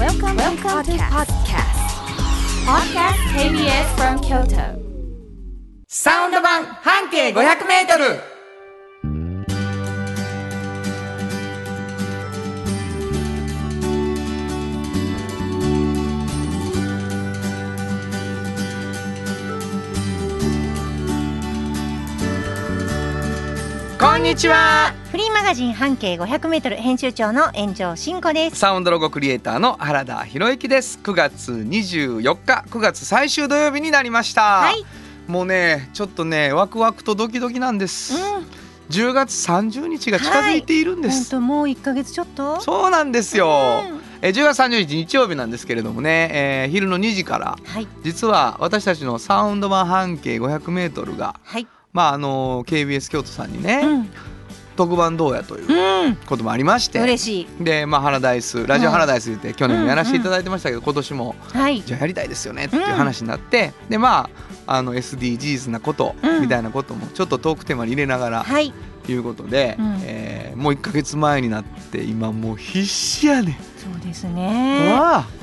Welcome, Welcome to podcast. Podcast KBS from Kyoto. サウンド版半径500メートルこんにちはフリーマガジン半径500メートル編集長の炎上真子です。サウンドロゴクリエイターの原田博之です。9月24日9月最終土曜日になりました、はい。もうねちょっとねワクワクとドキドキなんです、うん、10月30日が近づいているんです、本当もう一ヶ月ちょっと？そうなんですよ、うん。えー10月30日日曜日なんですけれどもね、えー昼の2時からはい。実は私たちのサウンド版半径 500m が、はい。まああの KBS 京都さんにね、うん特番どうやといううん。こともありまして、嬉しい。で、まあ、ハラダイスラジオハラダイス言って去年もやらせていただいてましたけど、今年もはい。じゃあやりたいですよねっていう話になって、でまああの SDGs なことうんみたいなこともちょっとトークテーマに入れながらはい。いうことで、うんえーもう1か月前になって今もう必死やねん。そうですね。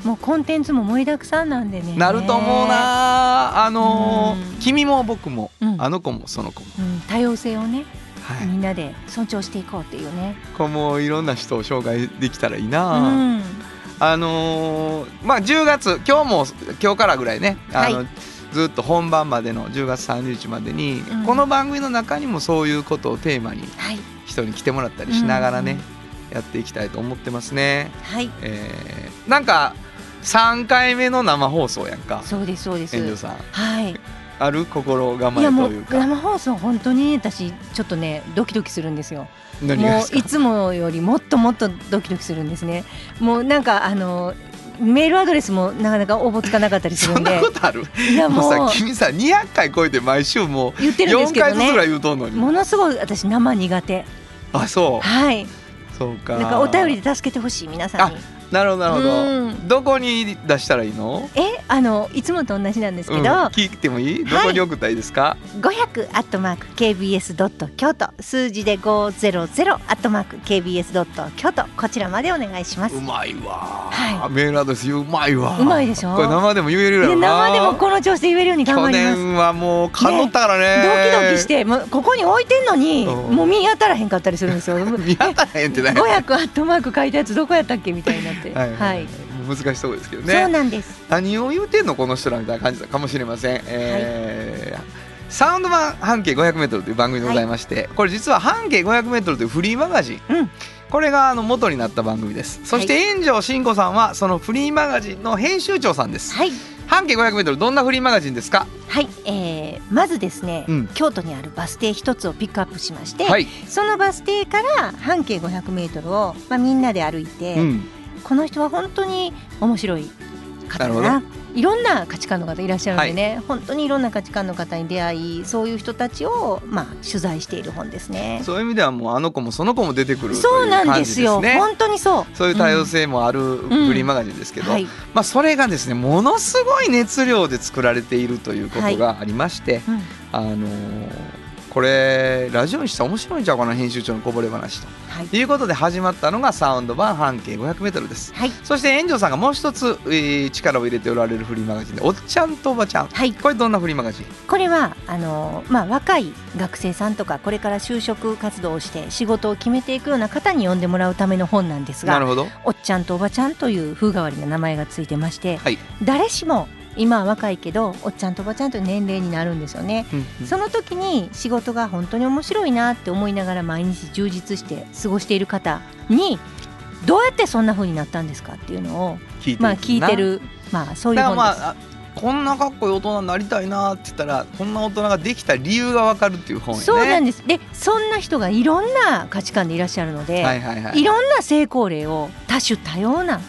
もうコンテンツも盛りだくさんなんでね。なると思う。なあのーうん君も僕も、うんあの子もその子も、うん、多様性をね、はい、みんなで尊重していこうっていうね。こうもういろんな人を紹介できたらいいな、うん。あのーまあ10月今日も今日からぐらいねあの、はいずっと本番までの10月30日までに、うんこの番組の中にもそういうことをテーマにはい。人に来てもらったりしながらね、うんやっていきたいと思ってますね。はい。えーなんか3回目の生放送やんかそうですそうです。遠慮さんはい。ある心構えというか。生放送本当に私ちょっとねドキドキするんですよ。もういつもよりもっともっとドキドキするんですね。もうなんかあのメールアドレスもなかなか応募つかなかったりするそんでことある？いやもうもうさ君さ200回超えて毎週もう言ってるんです4けどね。回ずつぐらい言うとんのに。ものすごい私生苦手。あそう。はい。そうか。なんかお便りで助けてほしい皆さんになるほどなるほど、うん。どこに出したらいいの？えあのいつもと同じなんですけど、うん。聞いてもいい？どこに送ったらいいですか、500アットマーク KBS ドット京都数字で500アットマーク KBS ドット京都こちらまでお願いします。うまいわ、はメールアドレスうまいわうまいでしょ？これ生でも言えるやでろな。生でもこの調子で言えるように頑去張ります。年はもう勘乗ったからね。ドキドキしてもうここに置いてんのにうん。もう見当たらへんかったりするんですよ。見当たらへんってね500アットマーク書いたやつどこやったっけ？みたいになって。はい、はい。難しいところですけどそうねなんです。何を言うてんのこの人らみたいな感じかもしれません、えーサウンド版半径 500m という番組でございまして、これ実は半径 500m というフリーマガジン、うん。これがあの元になった番組です。そして炎上真子さんはそのフリーマガジンの編集長さんです。はい。半径 500m どんなフリーマガジンですか？はい、えー、まずですね、うん。京都にあるバス停一つをピックアップしまして、はい、そのバス停から半径500メートルをまあみんなで歩いて、うん、この人は本当に面白い方だな。いろんな価値観の方いらっしゃるのでね、本当にいろんな価値観の方に出会いそういう人たちをまあ取材している本ですね。そういう意味ではもうあの子もその子も出てくるそうなんですよ。本当にそう。そういう多様性もあるフリーマガジンですけど、はい。まあ、それがですねものすごい熱量で作られているということがありまして、うんあのーこれラジオにしたら面白いんちゃうかな編集長のこぼれ話と。はい。ということで始まったのがサウンド版半径 500m です。はい。そして炎上さんがもう一つ、えー力を入れておられるフリーマガジンで「おっちゃんとおばちゃん」はい。これどんなフリーマガジン？これはあのまあ若い学生さんとかこれから就職活動をして仕事を決めていくような方に読んでもらうための本なんですがなるほど。おっちゃんとおばちゃんという風変わりな名前がついてまして、はい誰しも今は若いけどおっちゃんとおばちゃんと年齢になるんですよね。うんうん。その時に仕事が本当に面白いなって思いながら毎日充実して過ごしている方にどうやってそんな風になったんですかっていうのを聞いてるまあ聞いてるまあそういう本です。まああこんなかっこいい大人になりたいなって言ったらこんな大人ができた理由がわかるっていう本やね。そうなんです。でそんな人がいろんな価値観でいらっしゃるので、はいはいはい。いろんな成功例を多種多様な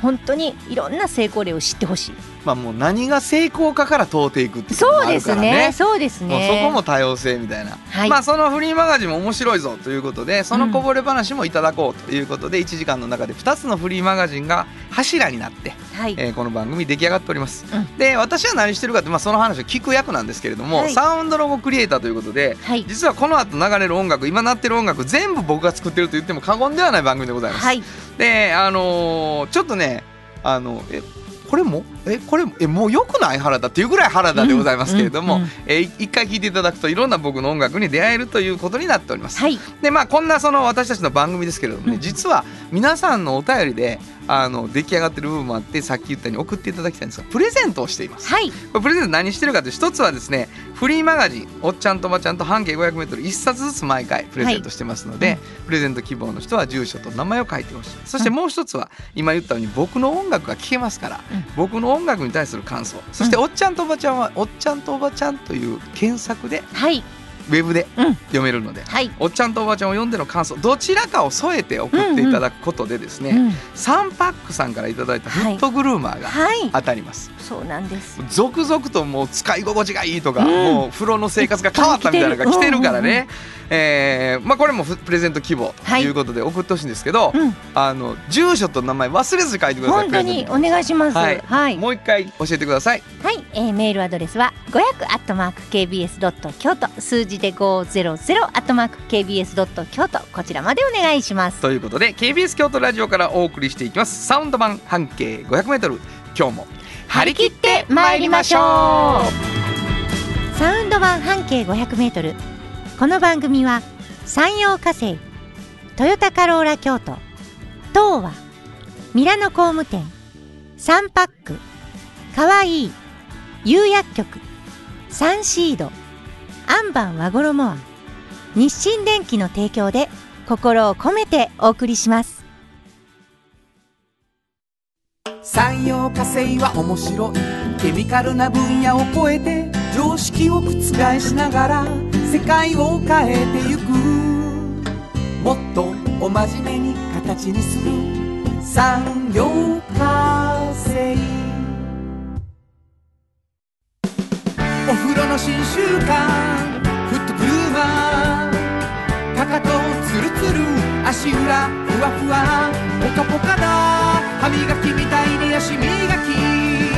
本当にいろんな成功例を知ってほしいまあもう何が成功かから問うていくっていうのもそうであるからすね。ねそうですもうねそこも多様性みたいな、はい、まあそのフリーマガジンも面白いぞということでそのこぼれ話もいただこうということで1時間の中で2つのフリーマガジンが柱になって、はい、えーこの番組出来上がっております、うん。で私は何してるかって、まあ、その話を聞く役なんですけれども、はい。サウンドロゴクリエイターということではい。実はこの後流れる音楽今鳴ってる音楽全部僕が作ってると言っても過言ではない番組でございます、はい。であのーちょっとねあのえこれも？えこれえもうよくない原田っていうぐらい原田でございますけれども、うんうんうん。えー一回聴いていただくといろんな僕の音楽に出会えるということになっております。はい。でまあこんなその私たちの番組ですけれどもね、うん。実は皆さんのお便りであの出来上がってる部分もあってさっき言ったように送っていただきたいんですがプレゼントをしています。はい。これプレゼント何してるかというと一つはですねフリーマガジン「おっちゃんとおばちゃん」と半径 500m 一冊ずつ毎回プレゼントしてますので、はい。プレゼント希望の人は住所と名前を書いてほしい。そしてもう一つは今言ったように僕の音楽が聴けますから、うん。僕の音楽に対する感想。そして「うん。おっちゃんとおばちゃん」は「おっちゃんとおばちゃん」という検索ではいウェブでうん。読めるので。はい、おっちゃんとおばちゃんを読んでの感想どちらかを添えて送っていただくことでですね、うん、サンパックさんからいただいたフットグルーマーがはい。当たります、そうなんです。続々ともう使い心地がいいとか、うん。もう風呂の生活が変わったみたいなのが来てるからうんうん。ね、えーまあ、これもふプレゼント希望ということで送ってほしいんですけど、うん。あの住所と名前忘れずに書いてください本当にお願いします。ははい。い、はい。トもう一回教えてください。えーメールアドレスは500アットマーク KBS 京都数字で500アットマーク KBS 京都こちらまでお願いします。ということで KBS 京都ラジオからお送りしていきます。サウンド版半径 500m 今日も張り切って参りましょう。サウンド版半径500メートルこの番組は山陽火星トヨタカローラ京都東和ミラノ工務店サンパックかわいい釉薬局サンシードアンバン和衣庵日清電機の提供で心を込めてお送りします。産業化成は面白い。ケミカルな分野を超えて常識を覆しながら世界を変えてゆく。もっとお真面目に形にする。産業化成。お風呂の新習慣。フットブルーマーかかとツルツル。足裏ふわふわ。ポカポカだ歯磨きみたいに足磨き。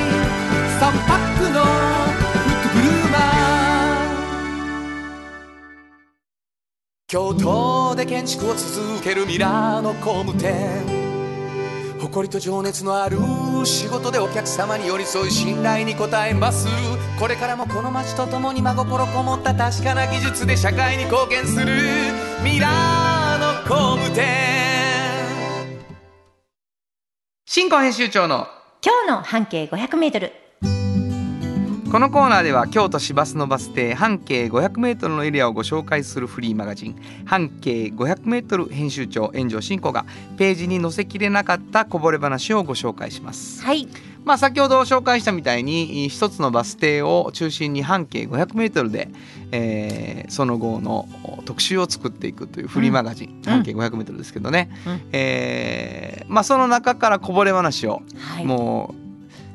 京都で建築を続けるミラーの工務店。誇りと情熱のある仕事でお客様に寄り添い信頼に応えます。これからもこの街とともに真心こもった確かな技術で社会に貢献する。ミラーの工務店。新婚編集長の。今日の半径500メートルこのコーナーでは京都市バスのバス停半径 500m のエリアをご紹介するフリーマガジン。半径 500m 編集長炎上真子がページに載せきれなかったこぼれ話をご紹介します。はい。まあ先ほど紹介したみたいに一つのバス停を中心に半径 500m で、えーその後の特集を作っていくというフリーマガジン、半径 500m ですけどね、うん。えーまあその中からこぼれ話をはい。もう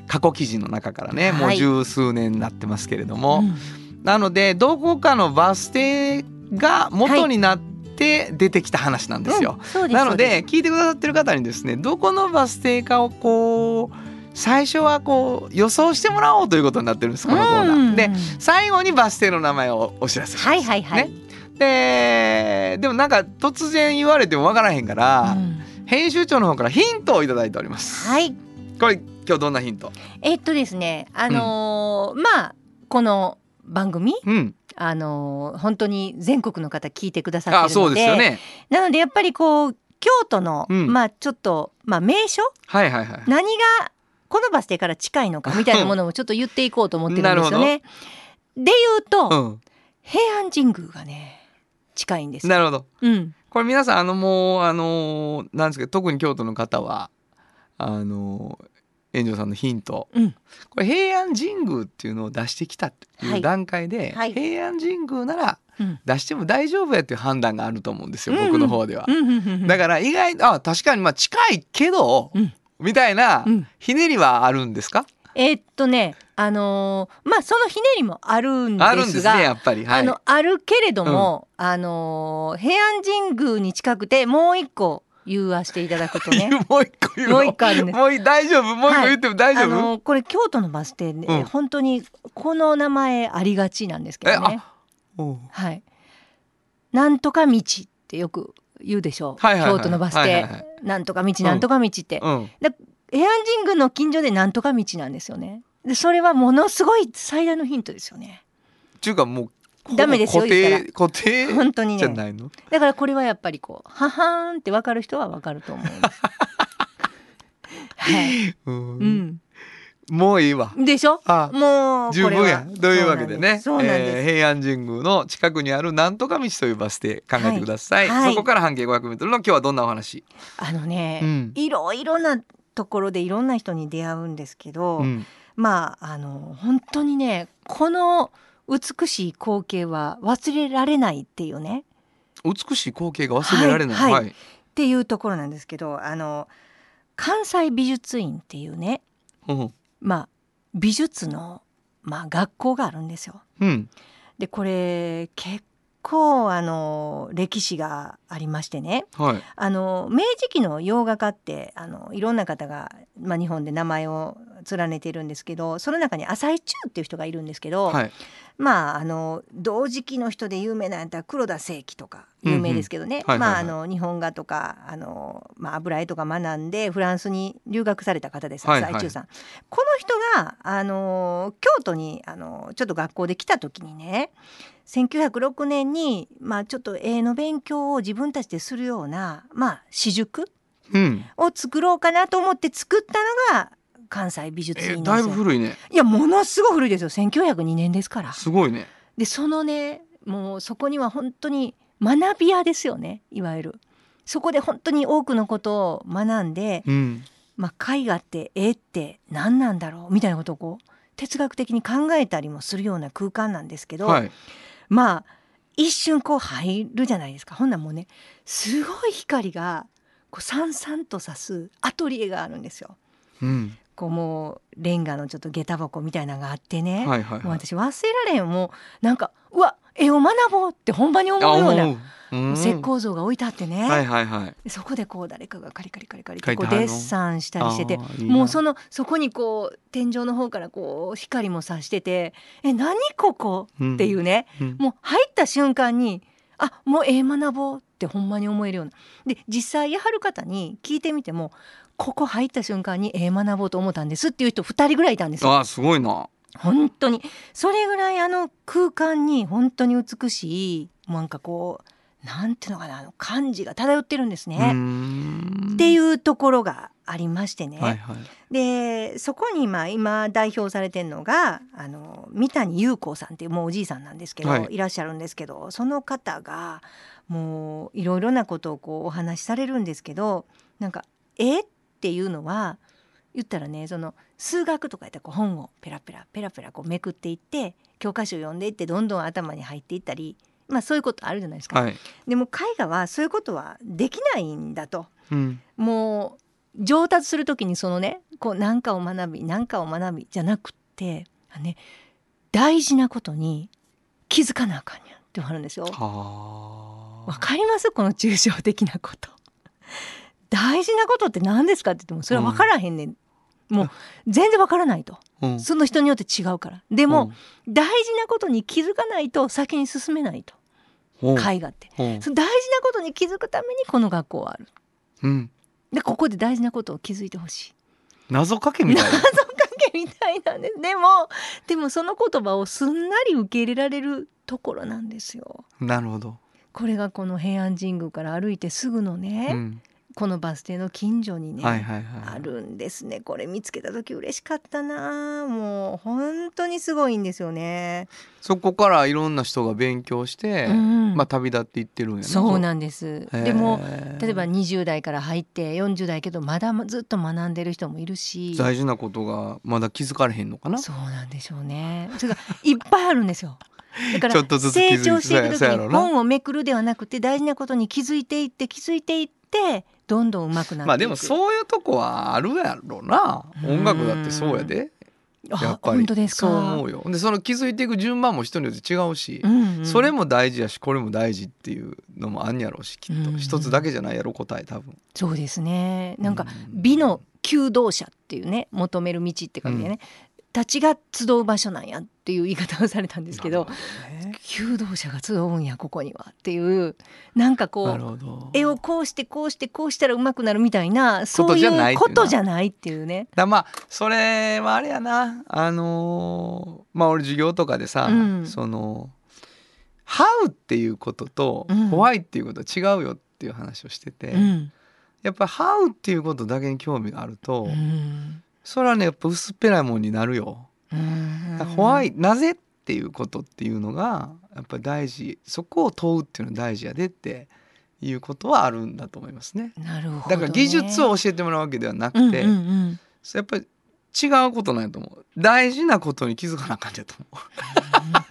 過去記事の中からね、もうはい十数年になってますけれども、うん。なのでどこかのバス停が元になって出てきた話なんですよ。うんなのでで聞いてくださってる方にですねどこのバス停かをこう最初はこう予想してもらおうということになってるんですこのコーナー。うん。で最後にバス停の名前をお知らせします。はいはいはい、ね。ででもなんか突然言われてもわからへんから、うん。編集長の方からヒントをいただいております。はい。これ今日どんなヒント？えっとですねあのーまあこの番組うん。あのー本当に全国の方聞いてくださってあそうるのでよね。なのでやっぱりこう京都の、うんまあちょっとまあ名所はいはいはい。何がこのバス停から近いのかみたいなものもちょっと言っていこうと思ってるんですよね。で言うと、うん。平安神宮がね近いんですよ。なるほど。うん、これ皆さんあのもうあのなんですけど特に京都の方はあの炎上さんのヒント、うん。これ平安神宮っていうのを出してきたってはい。いう段階で、はい。平安神宮ならうん。出しても大丈夫やっていう判断があると思うんですよ、うん僕の方では。うんだから意外あ確かにまあ近いけど、うん。みたいなうん。ひねりはあるんですか、えーっとねあのーまあそのひねりもあるんですがあるんですねやっぱり。はい、あのあるけれども、あのー平安神宮に近くてもう一個言わせていただくとね。もう一個言う。のもう一個あるんです。もうい大丈夫？もう一個言っても大丈夫、あのーこれ京都のバス停で、うん。本当にこの名前ありがちなんですけどね。はい。なんとか道ってよく言うでしょう、はいはいはい。京都のバス停、はいはいはい。なんとか道なんとか道って、うん。エアンジングの近所でなんとか道なんですよね。でそれはものすごい最大のヒントですよね。っていうかもうダメですよ定固定？本当にね。じゃないの？だからこれはやっぱりこうははーんって分かる人は分かると思いますはい、うん。うん、もういいわ。でしょ？あもう十分や。これはというわけでね。そうなんでです。えー平安神宮の近くにあるなんとか道というバス停考えてください、はい。はいそこから半径 500m の今日はどんなお話、あのね、うん。いろいろなところでいろんな人に出会うんですけど、うん。まああの本当にねこの美しい光景は忘れられないっていうね。美しい光景が忘れられない、はいはい。はい。っていうところなんですけどあの関西美術院っていうねうん。まあ美術の、まあ、学校があるんですよ。うん。でこれ結構あの歴史がありましてね。はい。あの明治期の洋画家ってあのいろんな方が、まあ、日本で名前を連ねているんですけどその中に浅井中っていう人がいるんですけど、はい。まああの同時期の人で有名なやったら黒田清輝とか有名ですけどね、日本画とかあの、まあ、油絵とか学んでフランスに留学された方ですはいはい。浅井中さん。この人があの京都にあのちょっと学校で来た時にね1906年に、まあ、ちょっと絵の勉強を自分たちでするような、まあ、私塾うん。を作ろうかなと思って作ったのが関西美術えーだい。ぶ古いね。いやものすごい古いですよ。1902年ですから。すごいね。でそのねもうそこには本当に学び屋ですよね。いわゆる。そこで本当に多くのことを学んで、うん。まあ、絵画って絵って何なんだろう？みたいなことをこう哲学的に考えたりもするような空間なんですけど、はいまあ一瞬こう入るじゃないですかほんなんもうねすごい光がこうさんさんとさすアトリエがあるんですよ。うんこうもうレンガのちょっと下駄箱みたいなのがあってね、はいはいはい。もう私忘れられんもうなんかうわ絵を学ぼうって本場に思うようなう。うん。石膏像が置いてあってね、はいはいはい。でそこでこう誰かがカリカリカリカリこうデッサンしたりしててもうそのそこにこう天井の方からこう光も差してて「え何ここ?」っていうね、うん。もう入った瞬間にあもう絵学ぼうってほんまに思えるような。で実際やはる方に聞いてみてもここ入った瞬間に絵学ぼうと思ったんですっていう人2人ぐらいいたんですよ。あーすごいな。本当に。それぐらいあの空間に本当に美しいなんかこうなんていうのかなあの感じが漂ってるんですね。っていうところがありましてね、はいはい。でそこにまあ今代表されてるのがあの三谷裕子さんっていうもうおじいさんなんですけど、はい。い、らっしゃるんですけどその方がもういろいろなことをこうお話しされるんですけどなんか絵っていうのは言ったらねその数学とかやったらこう本をペラペラペラペラこうめくっていって教科書を読んでいってどんどん頭に入っていったり、まあ、そういうことあるじゃないですか。はいでも絵画はそういうことはできないんだと。うんもう上達する時にそのねこう何かを学び何かを学びじゃなくってあね大事なことに気づかなあかんやんって言われるんですよ。はわかります？この抽象的なこと。大事なことって何ですかって言ってもそれは分からへんねん。もう全然分からないと。あ、うん、その人によって違うから。でも、大事なことに気づかないと先に進めないと。うん、絵画って。うん。その大事なことに気づくためにこの学校はある。うん、でここで大事なことを気づいてほしい。謎かけみたい。な謎かけみたいなんです。でもでもその言葉をすんなり受け入れられるところなんですよ。なるほど、これがこの平安神宮から歩いてすぐのね、うん、このバス停の近所にね、はいはいはいあるんですね。これ見つけた時嬉しかったな。もう本当にすごいんですよね、そこからいろんな人が勉強して、うんまあ旅立っていってるんやなそうなんです。でも例えば20代から入って40代けどまだずっと学んでる人もいるし。大事なことがまだ気づかれへんのかな。そうなんでしょうね。それがいっぱいあるんですよだから成長していく時に本をめくるではなくて大事なことに気づいていって気づいていってどんどん上手くなっていく。まあでもそういうとこはあるやろな。うん。音楽だってそうやで。あやっぱり。本当ですか？そう思うよ。でその気づいていく順番も人によって違うし、うんうん。それも大事やしこれも大事っていうのもあんやろうしきっと。うん一つだけじゃないやろ答え多分。そうですね。なんかうん。美の求道者っていうね求める道って感じでね、たちが集う場所なんやっていう言い方をされたんですけどね。求道者が集うんやここにはっていうなんかこう絵をこうしてこうしてこうしたら上手くなるみたいなそういうことじゃないっていうね。だまあそれはあれやな。あのーまあ俺授業とかでさ、うん。その「How」っていうこととうん「Why」っていうことは違うよっていう話をしてて、うん。やっぱり「How」っていうことだけに興味があると、うんそれはねやっぱ薄っぺらいもんになるよ。うんだから Why なぜっていうことっていうのがやっぱり大事そこを問うっていうのは大事やでっていうことはあるんだと思いますね。なるほど、ね。だから技術を教えてもらうわけではなくて、うんうんうんやっぱり違うことなんやと思う大事なことに気づかなあかんやと思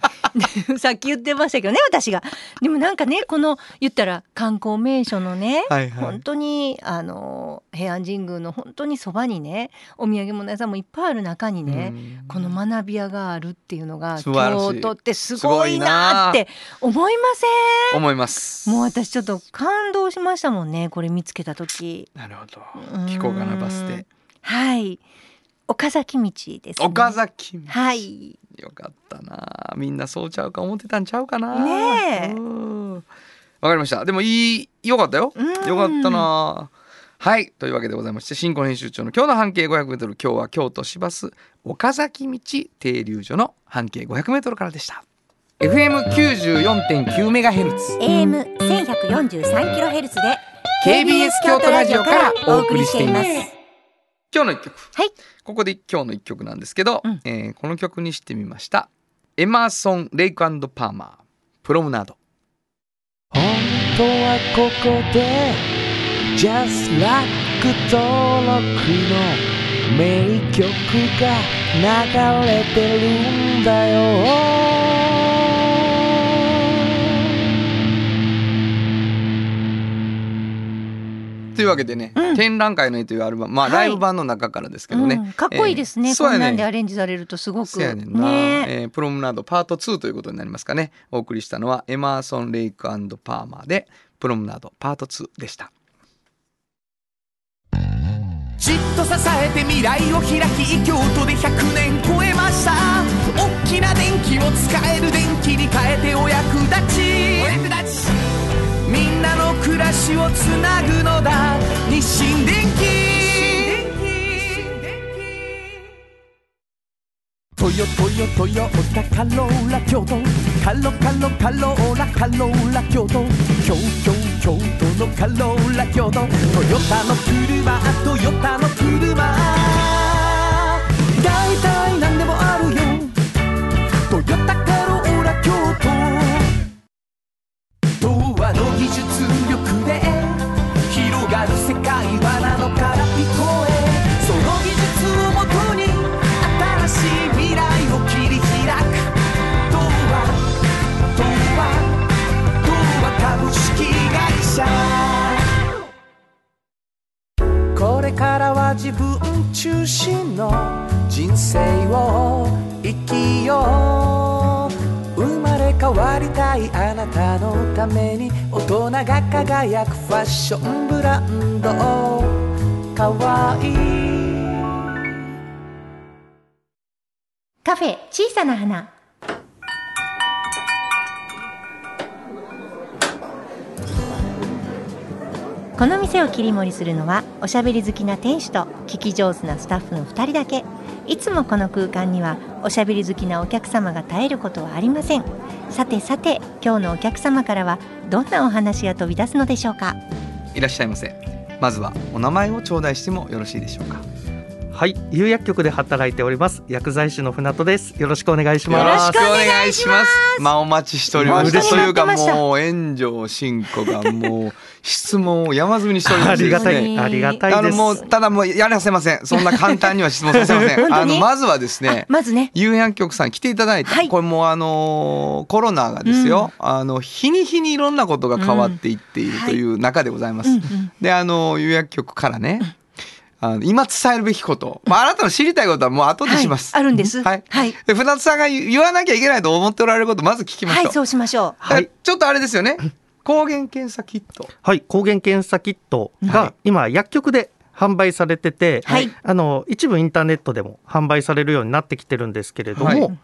で さっき言ってましたけどね私が。でもなんかねこの言ったら観光名所のね、う。はいはい本当にあの平安神宮の本当にそばにねお土産物屋さんもいっぱいある中にね、うんこの学び屋があるっていうのが京都ってすごいなって思いませ思います。んもう私ちょっと感動しましたもんねこれ見つけた時なるほどうん。聞こうかなバス停。はい岡崎道です、ね、岡崎道。はいよかったな。みんなそうちゃうか思ってたんちゃうかな。ねえうんわかりました。でもいいよかったよ。うんよかったな。はいというわけでございまして新婚編集長の今日の半径 500m 今日は京都市バス岡崎道停留所の半径 500m からでした。FM94.9 メガヘルツ AM 1143キロヘルツで KBS 京都ラジオからお送りしています。今日の一曲。はいここで今日の一曲なんですけど、うんえーこの曲にしてみました。エマーソン・レイクパーマー、プロムナード。本当はここで Just Like 登録の名曲が流れてるんだよというわけでね、うん。展覧会の絵というアルバム、まあ、はい。ライブ版の中からですけどね、うん。かっこいいですね、えーそうやねこんなんでアレンジされるとすごく。そうやねんな、ね。えープロムナードパート2ということになりますかね。お送りしたのはエマーソン・レイクパーマーでプロムナードパート2でした。じっと支えて未来を開き京都で100年超えました。大きな電気を使える電気に変えてお役立ち。お役立ちみんなの暮らしをつなぐのだ。日清電気トヨトヨトヨタカローラ京都。カロカロカローラカローラ京都。京京京都のカローラ京都。トヨタの車トヨタの車。だい術力で広がる世界はなのから聞こえその技術をもとに新しい未来を切り開く。童話童話童話株式会社。これからは自分中心の人生を生きよう。変わりたいあなたのために大人が輝くファッションブランドかわいい。カフェ小さな花。この店を切り盛りするのはおしゃべり好きな店主と聞き上手なスタッフの2人だけ。いつもこの空間にはおしゃべり好きなお客様が絶えることはありません。さてさて今日のお客様からはどんなお話が飛び出すのでしょうか？いらっしゃいませ。まずはお名前を頂戴してもよろしいでしょうか？はい、有薬局で働いております薬剤師の船戸です。よろしくお願いしよます。ろしくお願いします。まあお待ちしておりました。本当というかもう炎上進行がもう質問を山積みにしておりますね。りがたい、ありがたいです。あのもうただもうやらせません。そんな簡単には質問させません。あのまずはですね。まずね有薬局さん来ていただいて、はいこれもうあのーコロナがですよ、あの日に日にいろんなことが変わっていっているという中でございます。うんうんであの有薬局からね、あの今伝えるべきこと、まあ、あなたの知りたいことはもう後でします。はいあるんですはい。はいで船津さんが言わなきゃいけないと思っておられることまず聞きましょう。はいそうしましょうはい。ちょっとあれですよね。抗原検査キット。はい、抗原検査キットはいが今薬局で販売されてて、はいあの一部インターネットでも販売されるようになってきてるんですけれども、はい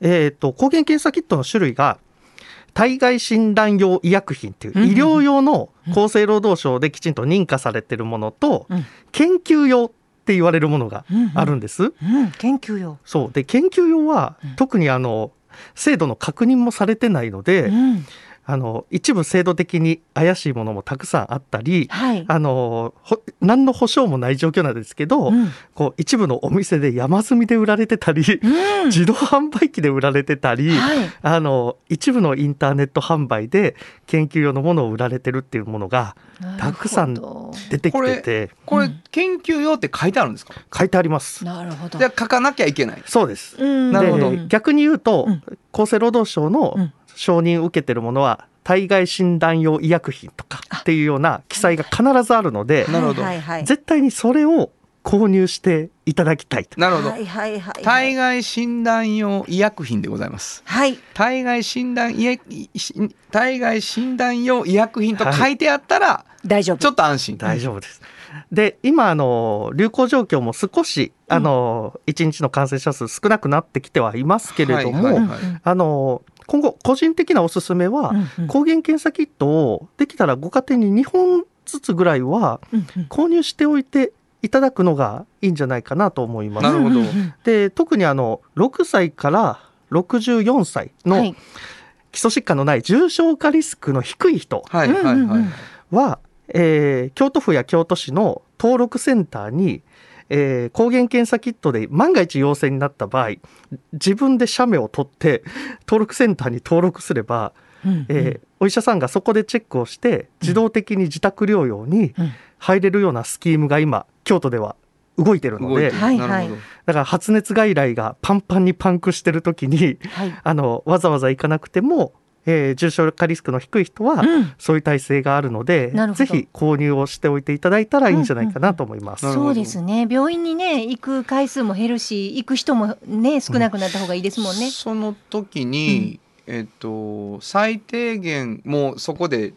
えー、と抗原検査キットの種類が体外診断用医薬品っていううん医療用の厚生労働省できちんと認可されてるものと、うん。研究用って言われるものがあるんです。うん、研究用。そう。で研究用は、うん。特にあの精度の確認もされてないので、うん、あの一部制度的に怪しいものもたくさんあったり、はい。あのほ何の保証もない状況なんですけど、うん。こう一部のお店で山積みで売られてたり、うん。自動販売機で売られてたり、はい。あの一部のインターネット販売で研究用のものを売られてるっていうものがたくさん出てきてて。これ、うん研究用って書いてあるんですか？書いてあります。ど。なるほど。じゃあ書かなきゃいけない。そうです。うん。なるほど。で逆に言うと、うん。厚生労働省のうん承認を受けてるものは体外診断用医薬品とかっていうような記載が必ずあるので。絶対にそれを購入していただきたいと。なるほど、はいはいはい。体外診断用医薬品でございますはい。体外診断医薬体外診断用医薬品と書いてあったら、大丈夫。ちょっと安心大丈夫です。で今あの流行状況も少しあの1日の感染者数少なくなってきてはいますけれども、はいはいうんあの今後個人的なおすすめは、うんうん。抗原検査キットをできたらご家庭に2本ずつぐらいは購入しておいていただくのがいいんじゃないかなと思います。なるほど。で特にあの6歳から64歳のはい。基礎疾患のない重症化リスクの低い人はいはいはい、は、えー京都府や京都市の登録センターに、えー抗原検査キットで万が一陽性になった場合自分で写メを取って登録センターに登録すれば、うんえーお医者さんがそこでチェックをして自動的に自宅療養にうん。入れるようなスキームが今京都では動いてるので動いはい。なるほど、だから発熱外来がパンパンにパンクしてる時にはい。あのわざわざ行かなくても、えー重症化リスクの低い人は、うん。そういう体制があるのでなるほど。ぜひ購入をしておいていただいたらいいんじゃないかなと思います。なるほどそうですね。病院にね行く回数も減るし、行く人もね少なくなった方がいいですもんね。その時に、えっと最低限もうそこで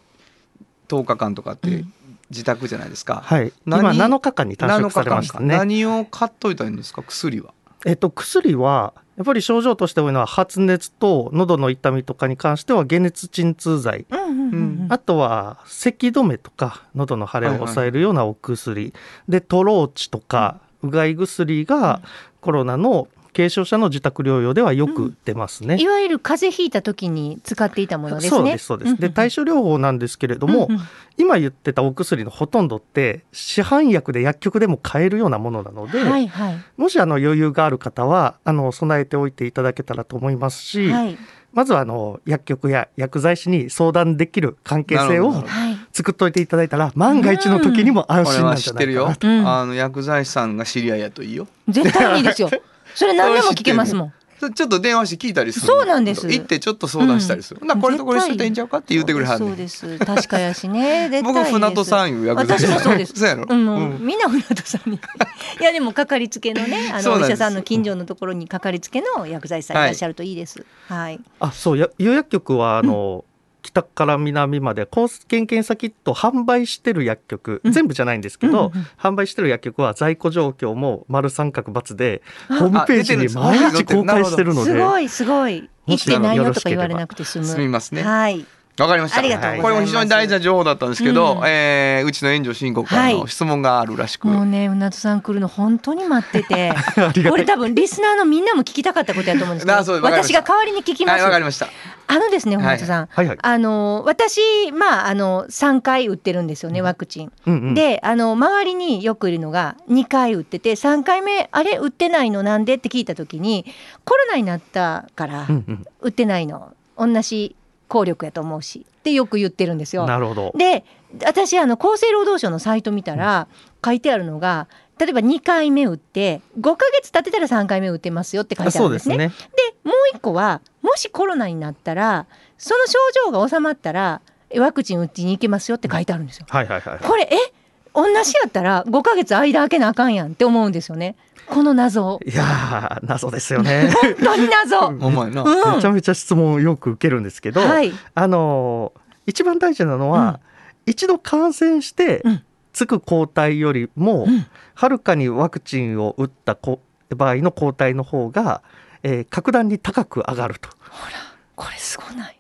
10日間とかってうん。自宅じゃないですか、はい、今何7日間に短縮されましたかね。何を買っといたらいいんですか？薬は。えっと、薬はやっぱり症状として多いのは発熱と喉の痛みとかに関しては解熱鎮痛剤。うんうんうんうん。あとは咳止めとか喉の腫れを抑えるようなお薬、でトローチとかうがい薬がコロナの軽症者の自宅療養ではよく出ますね。いわゆる風邪ひいた時に使っていたものですね。そうですそうです。で対処療法なんですけれども、うんうん今言ってたお薬のほとんどって市販薬で薬局でも買えるようなものなので、はいはい。もしあの余裕がある方はあの備えておいていただけたらと思いますし、はい。まずはあの薬局や薬剤師に相談できる関係性を。作っておいていただいたら万が一の時にも安心なんじゃな知ってるよいかなと。、うん。あの薬剤師さん。が知り合いやといいよ絶対にいいですよ。それ何でも聞けますもん。ちょっと電話して聞いたりするそうなんです行ってちょっと相談したりする、ほんこれとこれしといたらいいんちゃうかって言ってくれはんねそうんです。確かやしね。僕船戸さんいう薬剤師私もそうです。そうやろ、うん、みんな船戸さんに。いやでもかかりつけのね、あのお医者さんの近所のところにかかりつけの薬剤師さんいらっしゃるといいです。はい。あそうや有薬局はあの、北から南まで抗原検査キット販売してる薬局、うん。全部じゃないんですけど、うんうんうん。販売してる薬局は在庫状況も丸三角×であホームページに毎日公開してるので。すごいすごい。行ってないよとか言われなくて済む。すみますねはい。わかりました。ありがとうございます。これも非常に大事な情報だったんですけど、うん。えーうちの援助申告からはい。の質問があるらしく、もうね、船戸さん来るの本当に待ってて。ありがたいこれ多分リスナーのみんなも聞きたかったことやと思うんですけど 私が代わりに聞きます、はいわかりましたあのですねはい。船戸さん、はいはい。あの私まああの3回打ってるんですよねワクチン、うんうん、であの周りによくいるのが2回打ってて3回目あれ打ってないのなんでって聞いた時にコロナになったからうんうん。打ってないの。同じ効力やと思うし。ってよく言ってるんですよ。なるほど。で私あの厚生労働省のサイト見たら書いてあるのが例えば2回目打って5ヶ月経ってたら3回目打ってますよって書いてあそるですね。うんですね。でもう一個はもしコロナになったらその症状が収まったらえワクチン打ちに行けますよって書いてあるんですよ。はいはいはい。これえ？同じやったら5ヶ月間空けなあかんやんって思うんですよね。この謎いやー謎ですよね。本当に謎。お前な、うんめちゃめちゃ質問をよく受けるんですけど、はい。あのー一番大事なのは、一度感染して、うんつく抗体よりも、うん。はるかにワクチンを打ったこ場合の抗体の方が、えー格段に高く上がると。これすごない。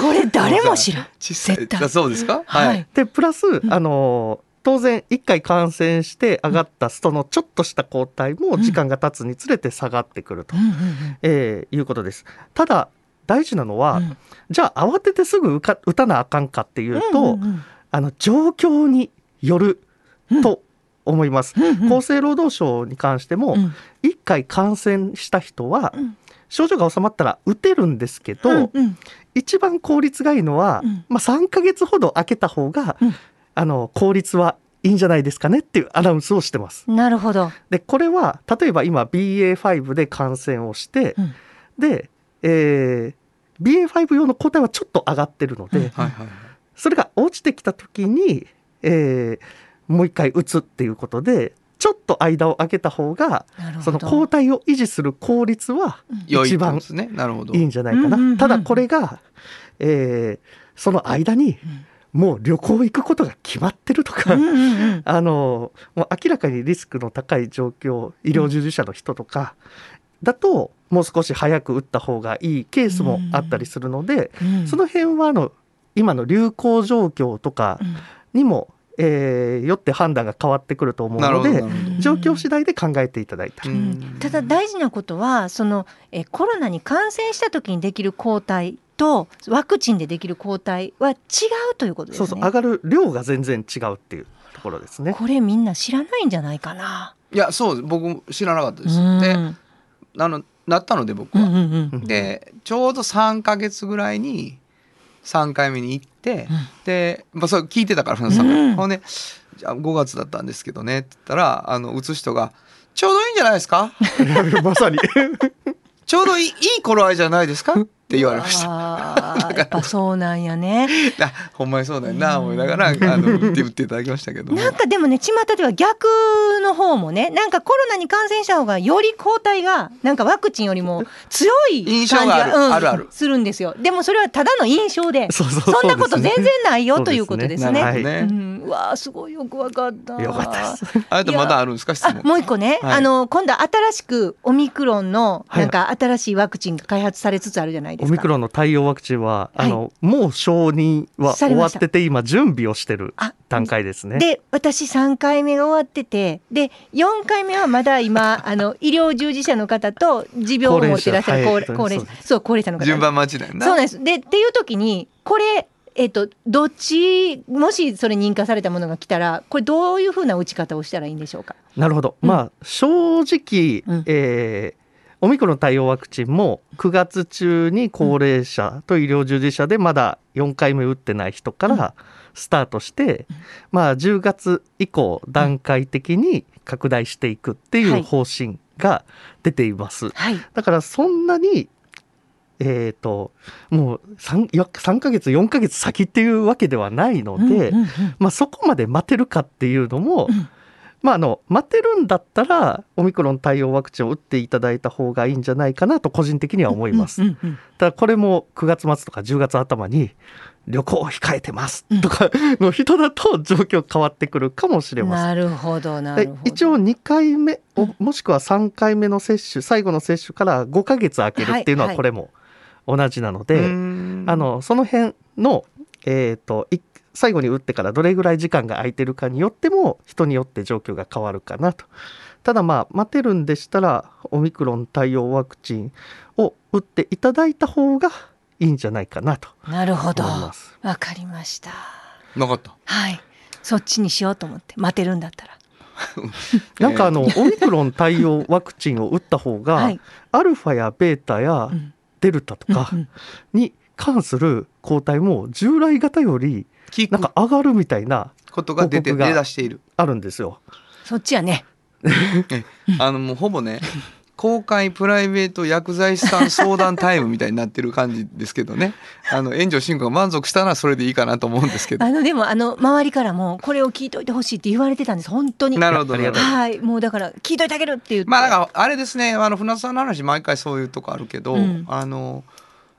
これ誰も知らん。絶対。あそうですか？はい、でプラス、あの当然1回感染して上がった人のちょっとした抗体も時間が経つにつれて下がってくると、うえーいうことです。ただ大事なのは、うん。じゃあ慌ててすぐ打か打たなあかんかっていうと、うんうんうんあの状況によると思います。うん。うん厚生労働省に関しても、うん。1回感染した人は、うん。症状が収まったら打てるんですけど、うんうん。一番効率がいいのは、うん。まあ、3ヶ月ほど空けた方が、うん。あの効率はいいんじゃないですかねっていうアナウンスをしてます。なるほど、でこれは例えば今 BA.5 で感染をして、うん。で、えー BA.5 用の抗体はちょっと上がってるので、うん。はいはいそれが落ちてきた時に、えーもう一回打つっていうことでちょっと間を空けた方がその抗体を維持する効率は一番ですね。なるほど。いいんじゃないかな。うんうんうんただこれが、えーその間にもう旅行行くことが決まってるとか、うんうんうん。あのもう明らかにリスクの高い状況医療従事者の人とかだともう少し早く打った方がいいケースもあったりするので、うん。その辺はあの今の流行状況とかうん。にも、えーよって判断が変わってくると思うので状況次第で考えていただいた。うん。ただ大事なことはそのえコロナに感染した時にできる抗体とワクチンでできる抗体は違うということですね。そうそう上がる量が全然違うっていうところですね。これみんな知らないんじゃないかな。いやそうです。僕も知らなかったです。うん。であのなったので僕は、うんうんうん。でちょうど3ヶ月ぐらいに3回目に行って、で、まあ、それ聞いてたから船田さんが、うん。ほんでじゃあ5月だったんですけどねって言ったらあの打つ人が「ちょうどいいんじゃないですか？まさに ちょうどいいいい頃合いじゃないですか?」って言われました。やっぱそうなんやね。あほんまにそうだよな思いながらあの打って打っていただきましたけど。もなんかでもね巷では逆の方もねなんかコロナに感染した方がより抗体がなんかワクチンよりも強い印象があるうんあるある。するんですよ。でもそれはただの印象でそんなこと全然ないよということですなね。うわあすごいよくわかった。よかったです。あなたまだあるんですかもう一個ね、はい。あの今度新しくオミクロンのはい。なんか新しいワクチンが開発されつつあるじゃないですか？オミクロンの対応ワクチンは、はい。あのもう承認は終わってて今準備をしてるあ段階ですね。で私3回目が終わっててで4回目はまだ今 あの医療従事者の方と持病を持ってらっしゃる高齢高齢者。そう高齢者の方。順番待ちだよな。そうなんです。でっていう時にこれえっとどっちもしそれ認可されたものが来たらこれどういうふうな打ち方をしたらいいんでしょうか？なるほど、うん。まあ正直、うん。えーオミクロン対応ワクチンも9月中に高齢者と医療従事者でまだ4回目打ってない人からスタートして、まあ10月以降段階的に拡大していくっていう方針が出ています。はい。だからそんなにえー、ともう 3, よ3ヶ月4ヶ月先っていうわけではないので、うんうんうん。まあ、そこまで待てるかっていうのも、うんまあ、あの待てるんだったらオミクロン対応ワクチンを打っていただいた方がいいんじゃないかなと個人的には思います。うんうんうんただこれも9月末とか10月頭に旅行を控えてますとかの人だと状況変わってくるかもしれません。なるほどなでるほど。一応2回目おもしくは3回目の接種最後の接種から5ヶ月空けるっていうのははいこれも同じなので、うーんあのその辺の、えー、とい最後に打ってからどれぐらい時間が空いてるかによっても人によって状況が変わるかなと。ただまあ待てるんでしたらオミクロン対応ワクチンを打っていただいた方がいいんじゃないかなとなるほど。わ思います。かりました。なかったはい。そっちにしようと思って待てるんだったら。なんかあの、オミクロン対応ワクチンを打った方が、はい。アルファやベータやうんデルタとかに関する抗体も従来型よりなんか上がるみたいなことが出て出だしているあるんですよ。そっちやね。あのもうほぼね公開プライベート薬剤師さん相談タイムみたいになってる感じですけどねあの炎上進行が満足したらそれでいいかなと思うんですけどあのでもあの周りからもこれを聞いといてほしいって言われてたんです本当に。なるほどありがとうはい。もうだから聞いといてあげるって言って。まあだからあれですねあの船津さんの話毎回そういうとこあるけど、うんあの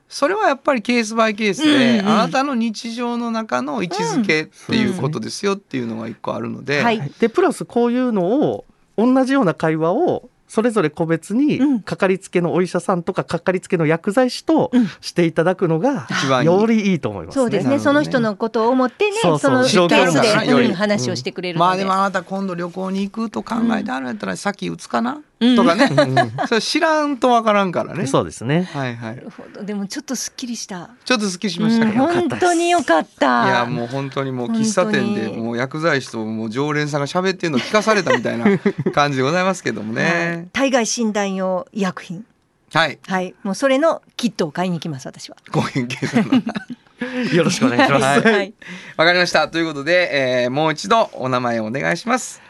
それはやっぱりケースバイケースで、うんうん。あなたの日常の中の位置づけっていうことですよっていうのが一個あるので、はい。でプラスこういうのを同じような会話をそれぞれ個別にうん。かかりつけのお医者さんとかかかりつけの薬剤師とうん。していただくのがよりいいと思いますね。そうですね。ねその人のことを思ってねそうそうのケースで、話をしてくれるので、まあでもあなた今度旅行に行くと考えてあるんやったら先打つかな、うんとかね、うん それ知らんとわからんからね。そうですね。はいはいな。るほどでもちょっとすっきりしたちょっとすっきりしましたうん。本当によかったいやもう本当にもう喫茶店でもう薬剤師ともう常連さんが喋ってるの聞かされたみたいな 感じでございますけどもはいね。体外診断用医薬品はい。はいもうそれのキットを買いに行きます私はご変形さんの。よろしくお願いします。はいはいわかりました。ということで、えーもう一度お名前をお願いします。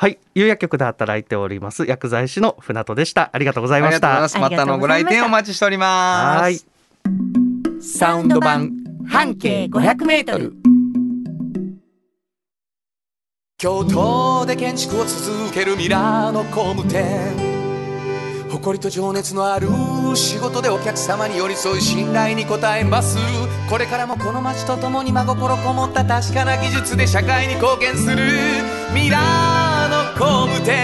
はい、有薬局で働いております薬剤師の船戸でした。ありがとうございましたありがとうございま。す。またのご来店お待ちしております。はい。サウンド版半径500メートル。京都で建築を続けるミラーの工務店誇りと情熱のある仕事でお客様に寄り添い信頼に応えますこれからもこの街とともに真心こもった確かな技術で社会に貢献するミラーの工務店